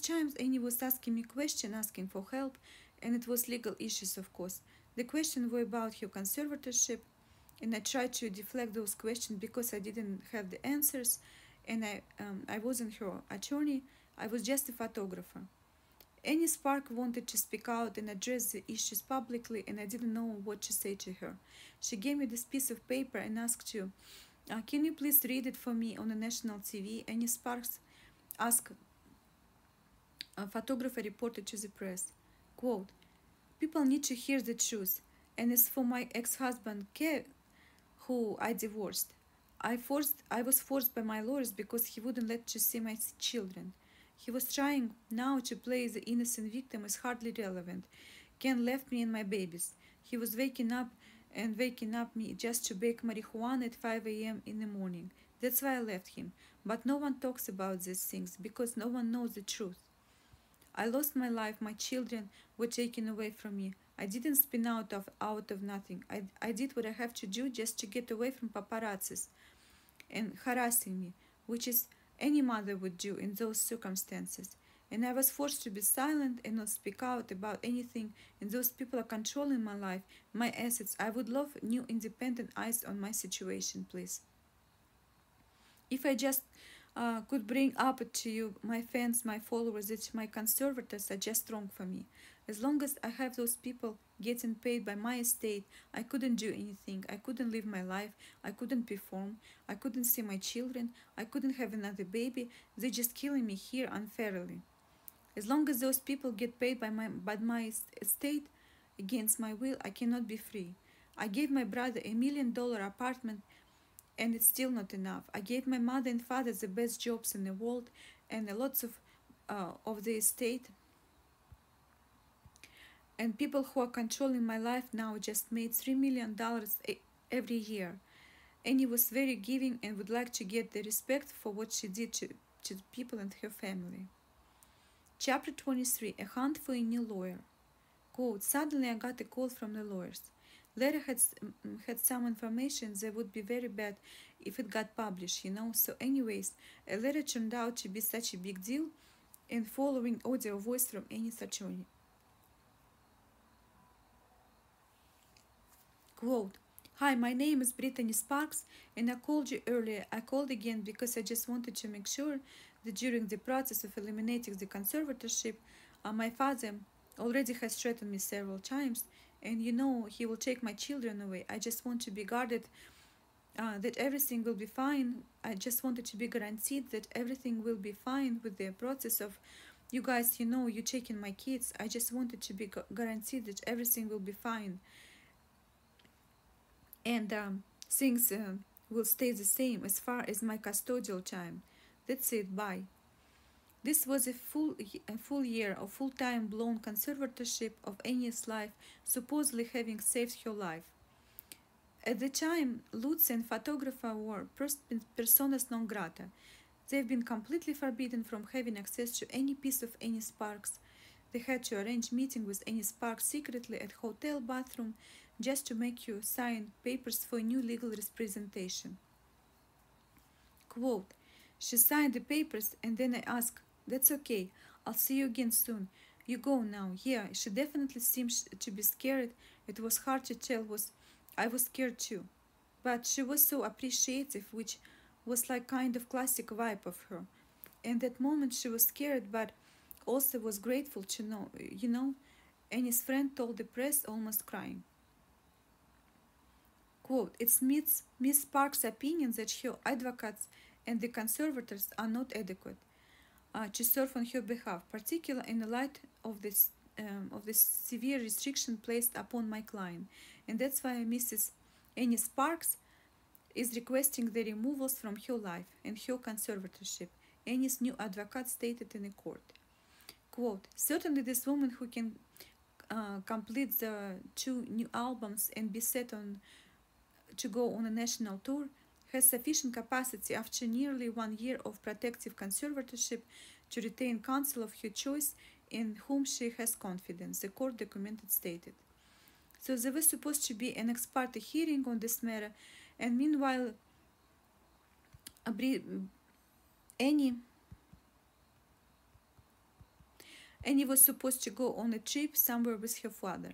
times Annie was asking me questions, asking for help, and it was legal issues, of course. The questions were about her conservatorship, and I tried to deflect those questions because I didn't have the answers, and I um, I wasn't her attorney. I was just a photographer. Annie Spark wanted to speak out and address the issues publicly, and I didn't know what to say to her. She gave me this piece of paper and asked you, uh, "Can you please read it for me on the national TV?" Annie Sparks asked. A photographer reported to the press, quote, "People need to hear the truth, and as for my ex-husband, Kev, who I divorced, I forced I was forced by my lawyers because he wouldn't let to see my children." He was trying now to play the innocent victim is hardly relevant. Ken left me and my babies. He was waking up and waking up me just to bake marijuana at 5 a.m. in the morning. That's why I left him. But no one talks about these things because no one knows the truth. I lost my life. My children were taken away from me. I didn't spin out of out of nothing. I, I did what I have to do just to get away from paparazzis and harassing me, which is any mother would do in those circumstances. And I was forced to be silent and not speak out about anything, and those people are controlling my life, my assets. I would love new independent eyes on my situation, please. If I just uh, could bring up to you my fans, my followers, that my conservators are just wrong for me. As long as I have those people getting paid by my estate, I couldn't do anything. I couldn't live my life. I couldn't perform. I couldn't see my children. I couldn't have another baby. They're just killing me here unfairly. As long as those people get paid by my by my estate against my will, I cannot be free. I gave my brother a million dollar apartment and it's still not enough. I gave my mother and father the best jobs in the world and lots of uh, of the estate and people who are controlling my life now just made three million dollars every year. Annie was very giving and would like to get the respect for what she did to, to the people and her family. Chapter 23 A Hunt for a New Lawyer. Quote Suddenly I got a call from the lawyers. Letter had, had some information that would be very bad if it got published, you know. So, anyways, a letter turned out to be such a big deal, and following audio voice from Annie's attorney. Quote, Hi, my name is Brittany Sparks, and I called you earlier. I called again because I just wanted to make sure that during the process of eliminating the conservatorship, uh, my father already has threatened me several times, and you know he will take my children away. I just want to be guarded uh, that everything will be fine. I just wanted to be guaranteed that everything will be fine with the process of you guys, you know, you taking my kids. I just wanted to be guaranteed that everything will be fine and um, things uh, will stay the same as far as my custodial time. That's it. Bye. This was a full a full year of full-time blown conservatorship of Annie's life, supposedly having saved her life. At the time, Lutz and photographer were personas non grata. They've been completely forbidden from having access to any piece of Annie Sparks. They had to arrange meeting with Annie Sparks secretly at hotel bathroom just to make you sign papers for a new legal representation. Quote, she signed the papers and then I asked, That's okay, I'll see you again soon. You go now. Yeah, she definitely seems to be scared. It was hard to tell was I was scared too. But she was so appreciative, which was like kind of classic vibe of her. And that moment she was scared but also was grateful to know you know, Annie's friend told the press almost crying. Quote, it's Miss, Miss Park's opinion that her advocates and the conservators are not adequate uh, to serve on her behalf, particularly in the light of this um, of the severe restriction placed upon my client, and that's why Mrs. Annie Sparks is requesting the removals from her life and her conservatorship. Annie's new advocate stated in a court. Quote, certainly this woman who can uh, complete the two new albums and be set on to go on a national tour has sufficient capacity after nearly one year of protective conservatorship to retain counsel of her choice in whom she has confidence, the court documented stated. So there was supposed to be an ex parte hearing on this matter, and meanwhile, Annie Annie was supposed to go on a trip somewhere with her father.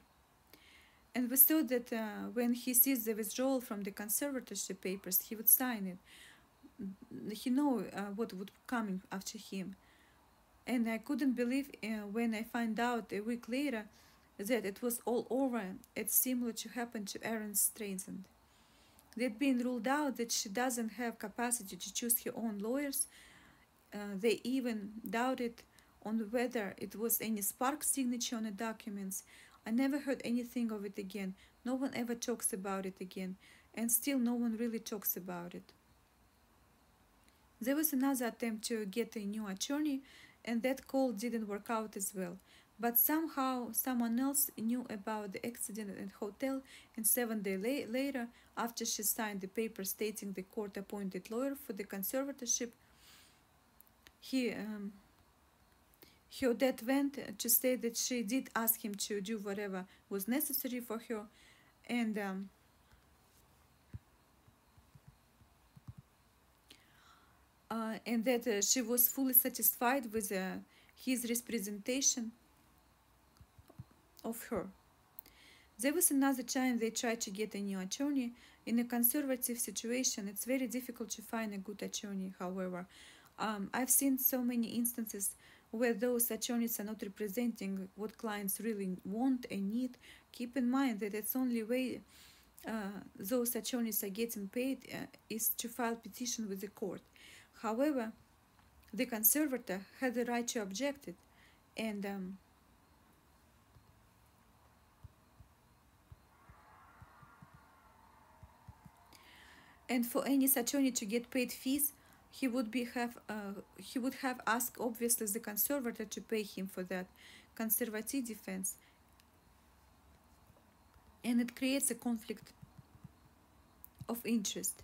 And we thought that uh, when he sees the withdrawal from the conservatorship papers, he would sign it. He know uh, what would coming after him. And I couldn't believe uh, when I found out a week later that it was all over. It's similar to happen to Aaron Streisand. They'd been ruled out that she doesn't have capacity to choose her own lawyers. Uh, they even doubted on whether it was Annie Spark signature on the documents. I never heard anything of it again. No one ever talks about it again, and still no one really talks about it. There was another attempt to get a new attorney, and that call didn't work out as well. But somehow someone else knew about the accident at hotel, and seven days la- later, after she signed the paper stating the court appointed lawyer for the conservatorship, he um, her dad went to say that she did ask him to do whatever was necessary for her, and um, uh, and that uh, she was fully satisfied with uh, his representation of her. There was another time they tried to get a new attorney. In a conservative situation, it's very difficult to find a good attorney, however. Um, I've seen so many instances where those attorneys are not representing what clients really want and need. Keep in mind that it's only way uh, those attorneys are getting paid uh, is to file petition with the court. However, the conservator had the right to object it, and um, and for any attorney to get paid fees, he would be have uh, he would have asked obviously the conservator to pay him for that conservative defense, and it creates a conflict of interest.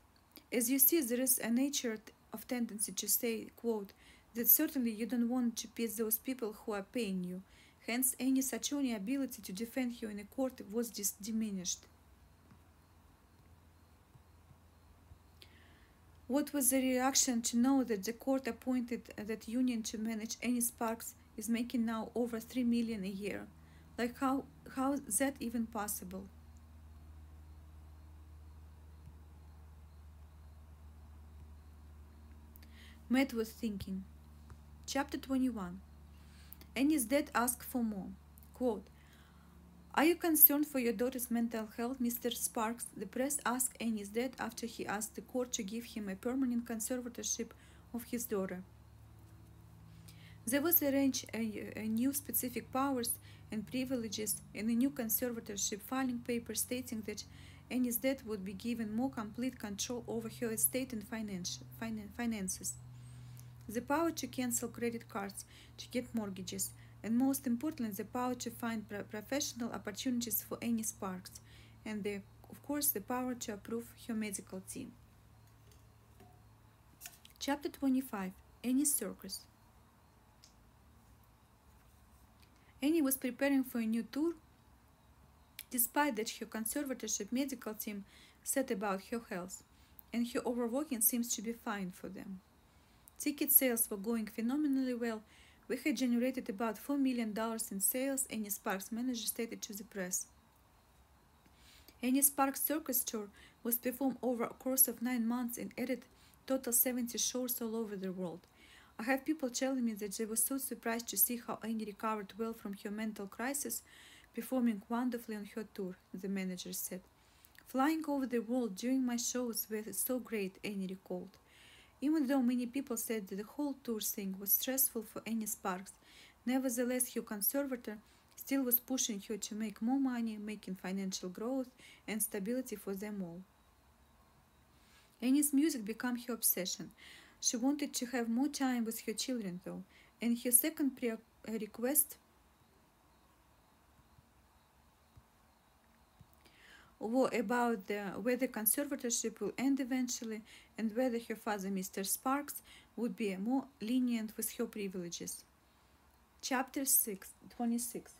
As you see, there is a nature of tendency to say, quote, that certainly you don't want to piss those people who are paying you. Hence, any attorney ability to defend you in a court was just diminished. What was the reaction to know that the court appointed uh, that union to manage Annie Sparks is making now over three million a year? Like how how is that even possible? Matt was thinking. Chapter 21. Annie's dad asked for more. Quote, Are you concerned for your daughter's mental health, Mr. Sparks? The press asked Annie's dad after he asked the court to give him a permanent conservatorship of his daughter. There was arranged a, a new specific powers and privileges in a new conservatorship filing paper stating that Annie's dad would be given more complete control over her estate and finance, finances the power to cancel credit cards, to get mortgages, and most importantly, the power to find pro- professional opportunities for Annie Sparks, and the, of course, the power to approve her medical team. Chapter 25 Annie's Circus Annie was preparing for a new tour, despite that her conservatorship medical team said about her health, and her overworking seems to be fine for them. Ticket sales were going phenomenally well. We had generated about $4 million in sales, Annie Sparks' manager stated to the press. Annie Sparks' circus tour was performed over a course of nine months and added total 70 shows all over the world. I have people telling me that they were so surprised to see how Annie recovered well from her mental crisis, performing wonderfully on her tour, the manager said. Flying over the world during my shows was so great, Annie recalled. Even though many people said that the whole tour thing was stressful for Annie Sparks, nevertheless her conservator still was pushing her to make more money, making financial growth and stability for them all. Annie's music became her obsession. She wanted to have more time with her children, though, and her second pre- uh, request about the, whether conservatorship will end eventually and whether her father, Mr. Sparks, would be more lenient with her privileges. Chapter 6, 26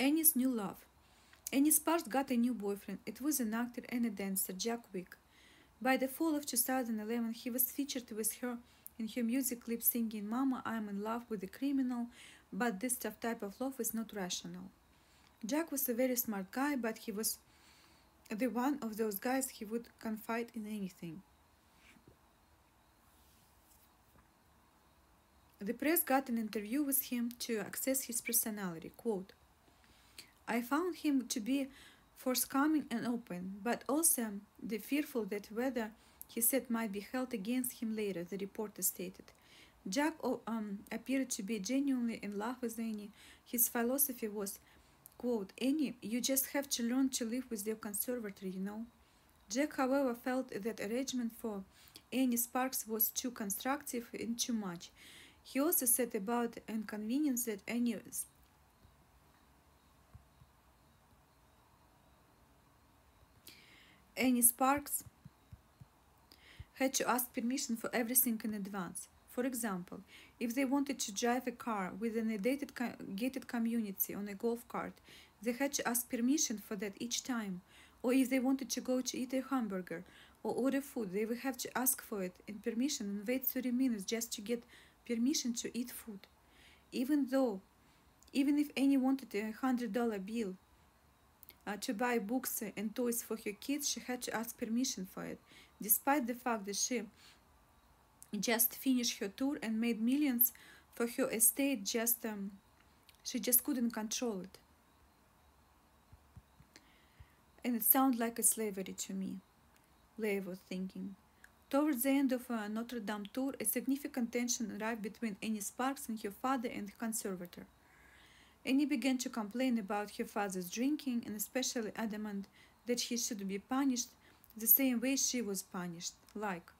Annie's new love. Annie Sparks got a new boyfriend. It was an actor and a dancer, Jack Wick. By the fall of 2011, he was featured with her in her music clip singing, Mama, I'm in love with a criminal, but this type of love is not rational. Jack was a very smart guy, but he was the one of those guys he would confide in anything. The press got an interview with him to access his personality. Quote, I found him to be forthcoming and open, but also the fearful that whether he said might be held against him later, the reporter stated. Jack um, appeared to be genuinely in love with Annie. His philosophy was, quote, Annie, you just have to learn to live with your conservatory, you know. Jack, however, felt that arrangement for Annie Sparks was too constructive and too much. He also said about inconvenience that Annie Annie Sparks had to ask permission for everything in advance. For example, if they wanted to drive a car within a gated, gated community on a golf cart, they had to ask permission for that each time. Or if they wanted to go to eat a hamburger or order food, they would have to ask for it and permission and wait 30 minutes just to get permission to eat food. Even though, even if Annie wanted a hundred dollar bill uh, to buy books and toys for her kids, she had to ask permission for it, despite the fact that she just finished her tour and made millions for her estate. Just um, she just couldn't control it, and it sounds like a slavery to me. Leah was thinking. Towards the end of uh, Notre Dame tour, a significant tension arrived between Annie Sparks and her father and the conservator. Annie began to complain about her father's drinking and especially adamant that he should be punished the same way she was punished. Like,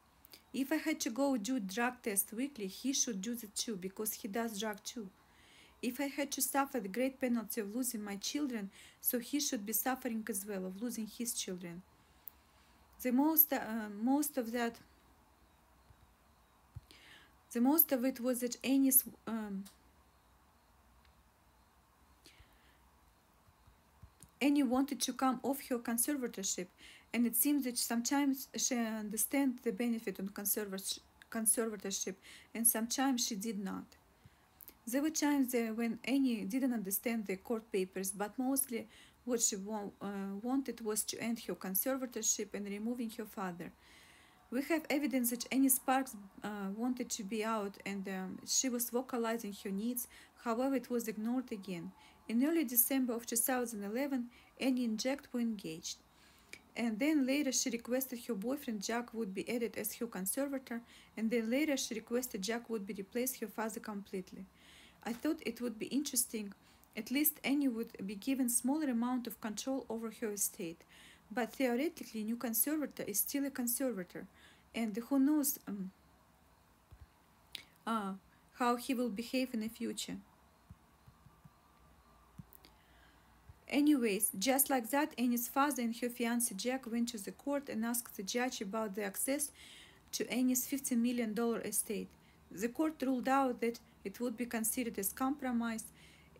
if I had to go do drug test weekly, he should do that too because he does drug too. If I had to suffer the great penalty of losing my children, so he should be suffering as well of losing his children. The most, uh, most of that, the most of it was that Annie's um, Annie wanted to come off her conservatorship, and it seems that sometimes she understood the benefit of conservatorship, and sometimes she did not. There were times when Annie didn't understand the court papers, but mostly what she uh, wanted was to end her conservatorship and removing her father. We have evidence that Annie Sparks uh, wanted to be out and um, she was vocalizing her needs, however, it was ignored again. In early December of 2011, Annie and Jack were engaged. And then later she requested her boyfriend Jack would be added as her conservator, and then later she requested Jack would be replaced her father completely. I thought it would be interesting. At least Annie would be given smaller amount of control over her estate. But theoretically, new conservator is still a conservator, and who knows um, uh, how he will behave in the future. Anyways, just like that, Annie's father and her fiancé Jack went to the court and asked the judge about the access to Annie's $50 million estate. The court ruled out that it would be considered as compromise,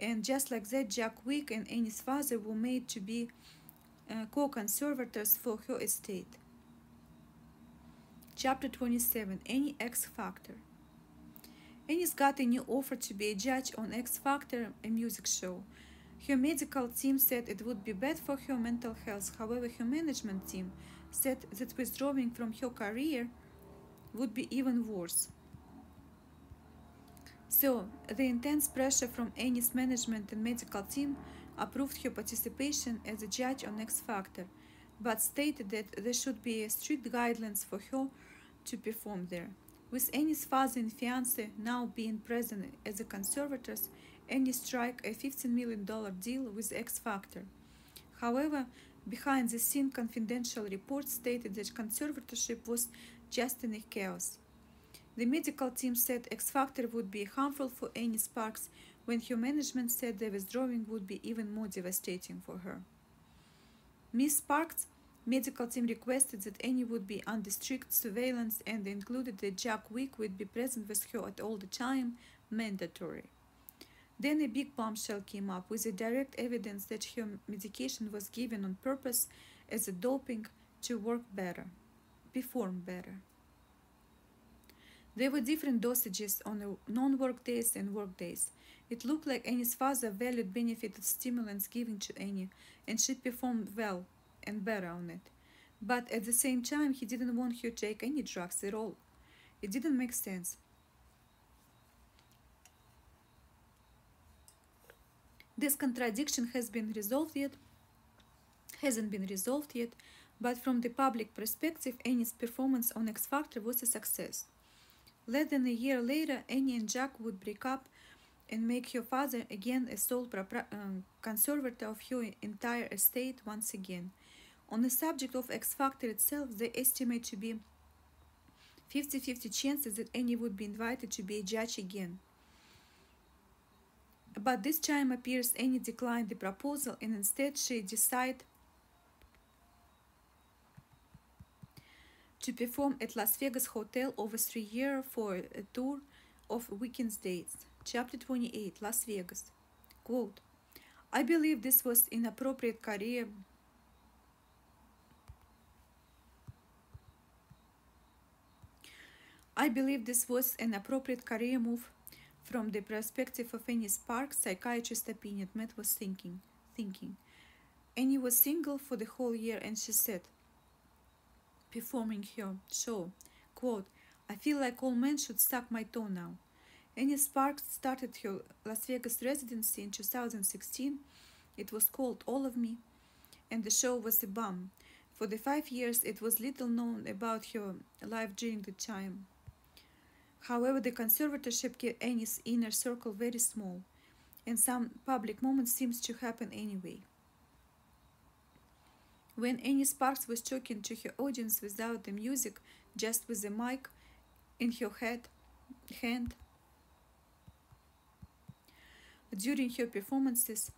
and just like that, Jack Wick and Annie's father were made to be uh, co-conservators for her estate. Chapter 27 Annie X Factor Annie's got a new offer to be a judge on X Factor, a music show. Her medical team said it would be bad for her mental health. However, her management team said that withdrawing from her career would be even worse. So, the intense pressure from Annie's management and medical team approved her participation as a judge on X Factor, but stated that there should be strict guidelines for her to perform there. With Annie's father and fiance now being present as the conservators, Annie struck a $15 million deal with X Factor. However, behind the scene confidential reports stated that conservatorship was just in a chaos. The medical team said X Factor would be harmful for Annie Sparks, when her management said the withdrawing would be even more devastating for her. Miss Sparks' medical team requested that Annie would be under strict surveillance and included that Jack Wick would be present with her at all the time, mandatory. Then a big bombshell came up with the direct evidence that her medication was given on purpose as a doping to work better, perform better. There were different dosages on non-work days and work days. It looked like Annie's father valued benefited stimulants given to Annie, and she performed well and better on it. But at the same time, he didn't want her to take any drugs at all. It didn't make sense. This contradiction has been resolved yet, hasn't been resolved yet, but from the public perspective, Annie's performance on X Factor was a success. Less than a year later, Annie and Jack would break up and make her father again a sole um, conservator of her entire estate once again. On the subject of X Factor itself, they estimate to be 50 50 chances that Annie would be invited to be a judge again. But this time appears Annie declined the proposal and instead she decided to perform at Las Vegas Hotel over three years for a tour of weekend dates. Chapter 28, Las Vegas. Quote, I believe this was inappropriate career I believe this was an appropriate career move from the perspective of Annie Sparks, psychiatrist opinion, Matt was thinking. Thinking. Annie was single for the whole year and she said, performing her show, quote, I feel like all men should suck my toe now. Annie Sparks started her Las Vegas residency in 2016. It was called All of Me, and the show was a bomb. For the five years, it was little known about her life during the time. However, the conservatorship kept Annie's inner circle very small, and some public moments seems to happen anyway. When Annie Sparks was talking to her audience without the music, just with the mic in her head, hand, during her performances,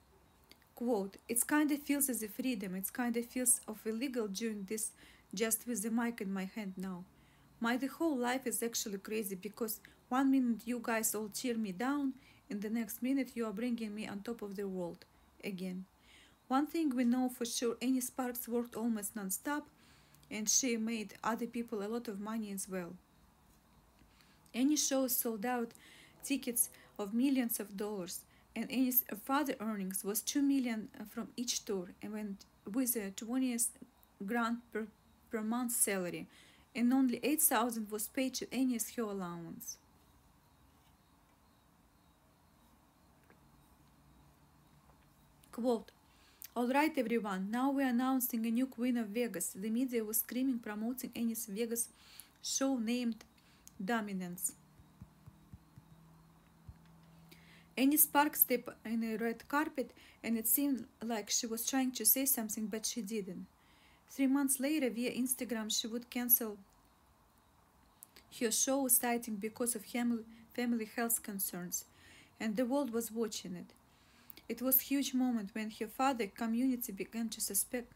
quote, it kind of feels as a freedom, it kind of feels of illegal during this just with the mic in my hand now. My the whole life is actually crazy because one minute you guys all cheer me down, and the next minute you are bringing me on top of the world again. One thing we know for sure Annie Sparks worked almost non-stop and she made other people a lot of money as well. Annie shows sold out tickets of millions of dollars and Annie's father earnings was 2 million from each tour and went with a 20 grand per, per month salary and only 8,000 was paid to Annie as her allowance. Quote, Alright everyone, now we're announcing a new Queen of Vegas. The media was screaming promoting Annie's Vegas show named Dominance. Annie Spark stepped in a red carpet and it seemed like she was trying to say something but she didn't. Three months later, via Instagram, she would cancel her show, citing because of family health concerns, and the world was watching it. It was huge moment when her father community began to suspect.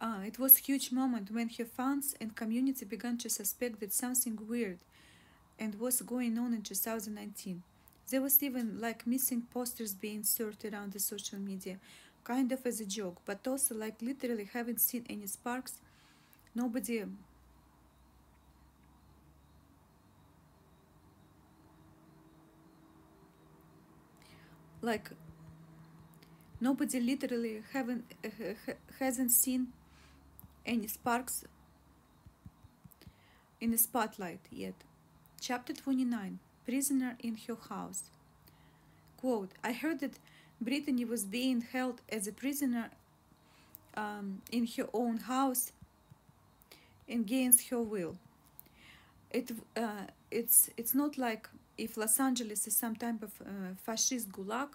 Ah, it was huge moment when her fans and community began to suspect that something weird and was going on in 2019. There was even like missing posters being sorted around the social media kind of as a joke, but also like literally haven't seen Annie Sparks. Nobody like nobody literally haven't hasn't seen Annie Sparks in the spotlight yet. Chapter 29 Prisoner in Her House. Quote I heard that Brittany was being held as a prisoner um, in her own house against her will. It uh, it's it's not like if Los Angeles is some type of uh, fascist gulag.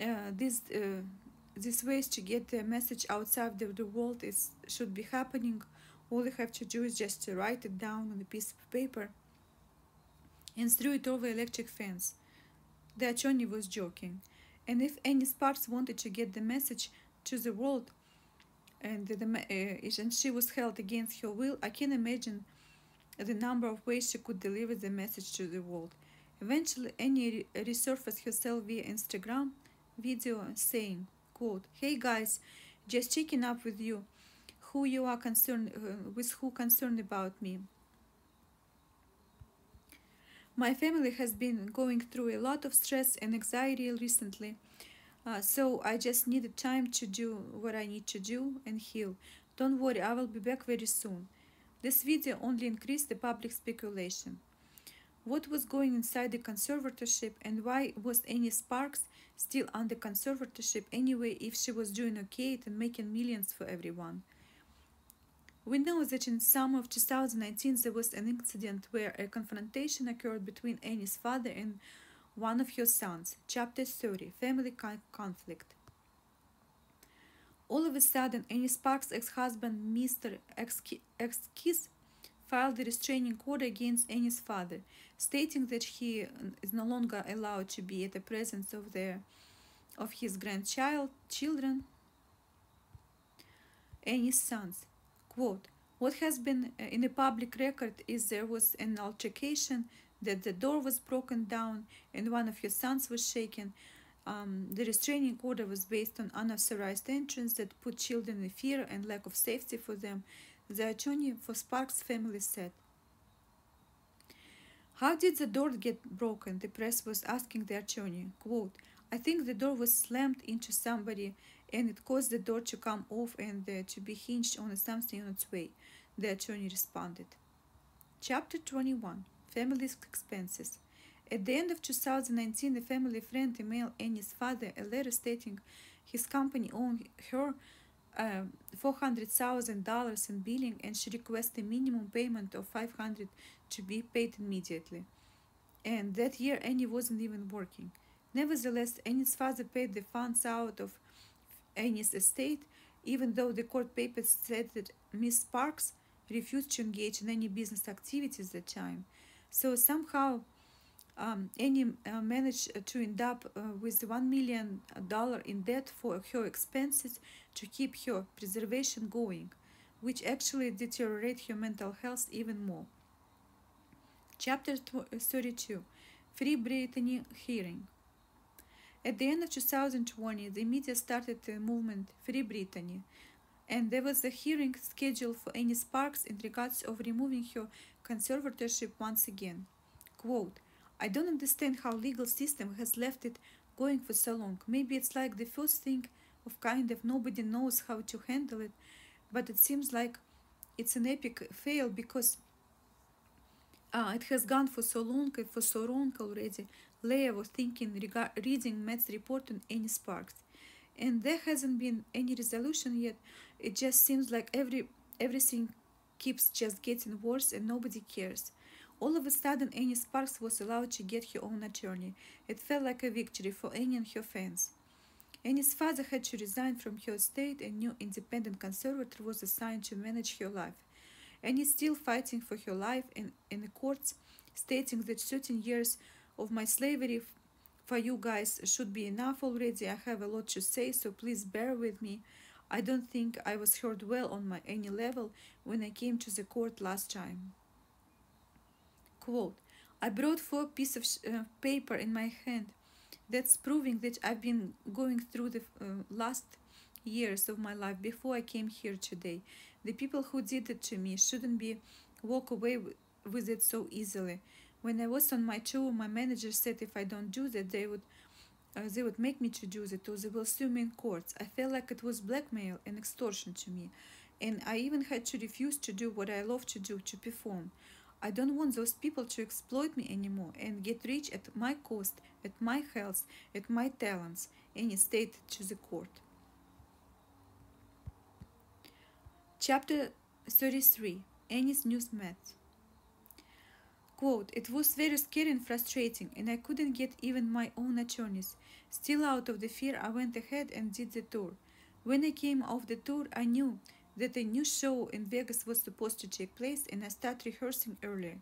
Uh, this uh, these ways to get the message outside of the world is should be happening. All you have to do is just to write it down on a piece of paper and threw it over electric fence. The attorney was joking. And if Annie Sparks wanted to get the message to the world, and, the, uh, and she was held against her will, I can imagine the number of ways she could deliver the message to the world. Eventually, Annie resurfaced herself via Instagram video saying, quote, Hey guys, just checking up with you, who you are concerned, uh, with who concerned about me. My family has been going through a lot of stress and anxiety recently, uh, so I just needed time to do what I need to do and heal. Don't worry, I will be back very soon. This video only increased the public speculation. What was going inside the conservatorship and why was Annie Sparks still under conservatorship anyway if she was doing okay and making millions for everyone? We know that in summer of 2019 there was an incident where a confrontation occurred between Annie's father and one of her sons. Chapter 30 Family Conflict. All of a sudden, Annie Sparks' ex husband, Mr. Ex Kiss, filed a restraining order against Annie's father, stating that he is no longer allowed to be at the presence of their of his grandchild children, Annie's sons. Quote, what has been uh, in the public record is there was an altercation, that the door was broken down and one of your sons was shaken. Um, the restraining order was based on unauthorized entrance that put children in fear and lack of safety for them, the attorney for Sparks' family said. How did the door get broken? The press was asking the attorney. Quote, I think the door was slammed into somebody and it caused the door to come off and uh, to be hinged on something on its way, the attorney responded. Chapter 21 Family Expenses At the end of 2019, a family friend emailed Annie's father a letter stating his company owed her uh, $400,000 in billing and she requested a minimum payment of 500 to be paid immediately. And that year, Annie wasn't even working. Nevertheless, Annie's father paid the funds out of Annie's estate, even though the court papers said that Miss Sparks refused to engage in any business activities at the time. So somehow um, Annie uh, managed to end up uh, with $1 million in debt for her expenses to keep her preservation going, which actually deteriorated her mental health even more. Chapter 32 Free Britney Hearing at the end of 2020, the media started the movement Free Britney, and there was a hearing scheduled for Annie Sparks in regards of removing her conservatorship once again. Quote, I don't understand how legal system has left it going for so long. Maybe it's like the first thing of kind of nobody knows how to handle it, but it seems like it's an epic fail because it has gone for so long and for so long already. Leah was thinking, reading Matt's report on Annie Sparks, and there hasn't been any resolution yet. It just seems like every everything keeps just getting worse and nobody cares. All of a sudden, Annie Sparks was allowed to get her own attorney. It felt like a victory for Annie and her fans. Annie's father had to resign from her estate, and new independent conservator was assigned to manage her life. Annie's still fighting for her life in, in the courts, stating that 13 years of my slavery for you guys should be enough already. I have a lot to say, so please bear with me. I don't think I was heard well on my any level when I came to the court last time. Quote, I brought four pieces of uh, paper in my hand. That's proving that I've been going through the uh, last years of my life before I came here today. The people who did it to me shouldn't be walk away with it so easily. When I was on my tour, my manager said if I don't do that, they would uh, they would make me to do that or they will sue me in courts. I felt like it was blackmail and extortion to me. And I even had to refuse to do what I love to do, to perform. I don't want those people to exploit me anymore and get rich at my cost, at my health, at my talents, Annie stated to the court. Chapter 33 Annie's News Math Quote, It was very scary and frustrating, and I couldn't get even my own attorneys. Still out of the fear, I went ahead and did the tour. When I came off the tour, I knew that a new show in Vegas was supposed to take place, and I started rehearsing earlier.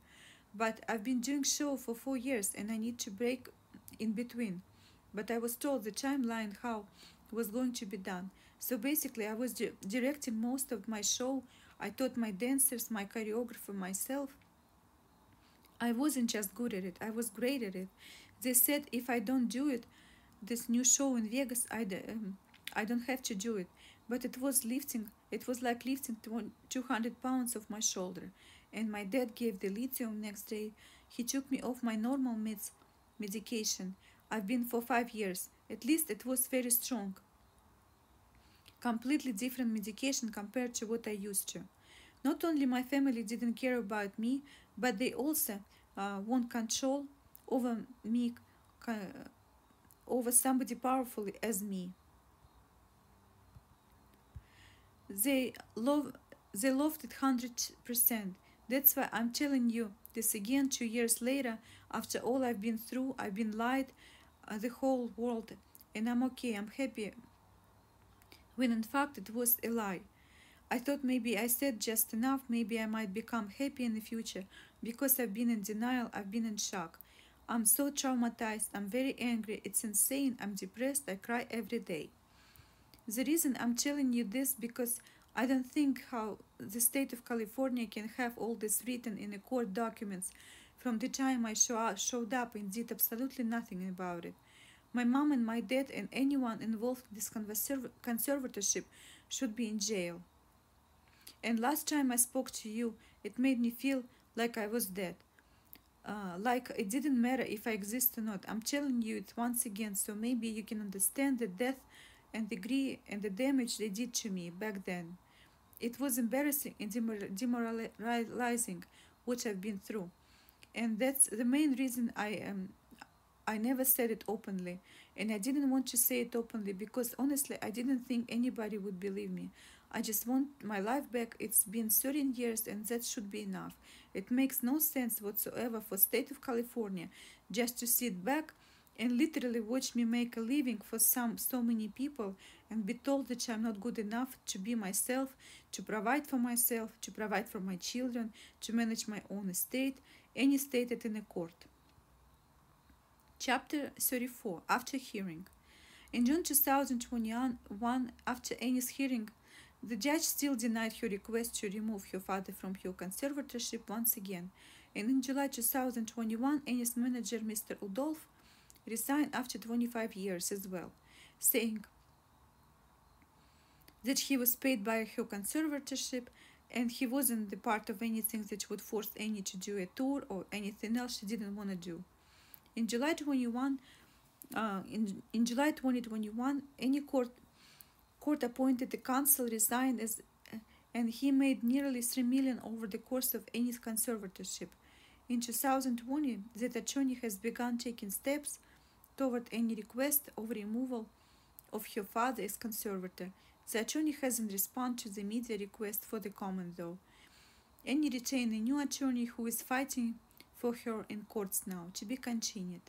But I've been doing show for four years, and I need to break in between. But I was told the timeline how was going to be done. So basically, I was di directing most of my show. I taught my dancers, my choreographer, myself I wasn't just good at it, I was great at it. They said if I don't do it, this new show in Vegas, I, um, I don't have to do it. But it was lifting, it was like lifting 200 pounds off my shoulder. and my dad gave the lithium next day. He took me off my normal meds medication. I've been for five years. At least it was very strong. Completely different medication compared to what I used to. Not only my family didn't care about me, but they also uh, want control over me, over somebody powerful as me. They love, they loved it hundred percent. That's why I'm telling you this again. Two years later, after all I've been through, I've been lied, Uh, the whole world, and I'm okay. I'm happy. When in fact it was a lie. I thought maybe I said just enough, maybe I might become happy in the future. Because I've been in denial, I've been in shock. I'm so traumatized, I'm very angry, it's insane, I'm depressed, I cry every day. The reason I'm telling you this because I don't think how the state of California can have all this written in the court documents from the time I show, showed up and did absolutely nothing about it. My mom and my dad and anyone involved in this conservatorship should be in jail. And last time I spoke to you, it made me feel like I was dead. Uh, like it didn't matter if I exist or not. I'm telling you it once again, so maybe you can understand the death and the grief and the damage they did to me back then. It was embarrassing and demoralizing what I've been through. And that's the main reason I am. I never said it openly, and I didn't want to say it openly because honestly, I didn't think anybody would believe me. I just want my life back. It's been 13 years and that should be enough. It makes no sense whatsoever for state of California just to sit back and literally watch me make a living for some so many people and be told that I'm not good enough to be myself, to provide for myself, to provide for my children, to manage my own estate, any stated in a court. Chapter 34 After Hearing In June 2021, after Annie's hearing, the judge still denied her request to remove her father from her conservatorship once again, and in July 2021, Annie's manager, Mr. Udolf, resigned after 25 years as well, saying that he was paid by her conservatorship and he wasn't the part of anything that would force Annie to do a tour or anything else she didn't want to do. In July 21, uh, in, in July 2021, Annie court court appointed the council resigned as and he made nearly 3 million over the course of Annie's conservatorship. In 2020, that attorney has begun taking steps toward any request of removal of her father as conservator. The attorney hasn't responded to the media request for the comment though. Annie retained a new attorney who is fighting for her in courts now to be continued.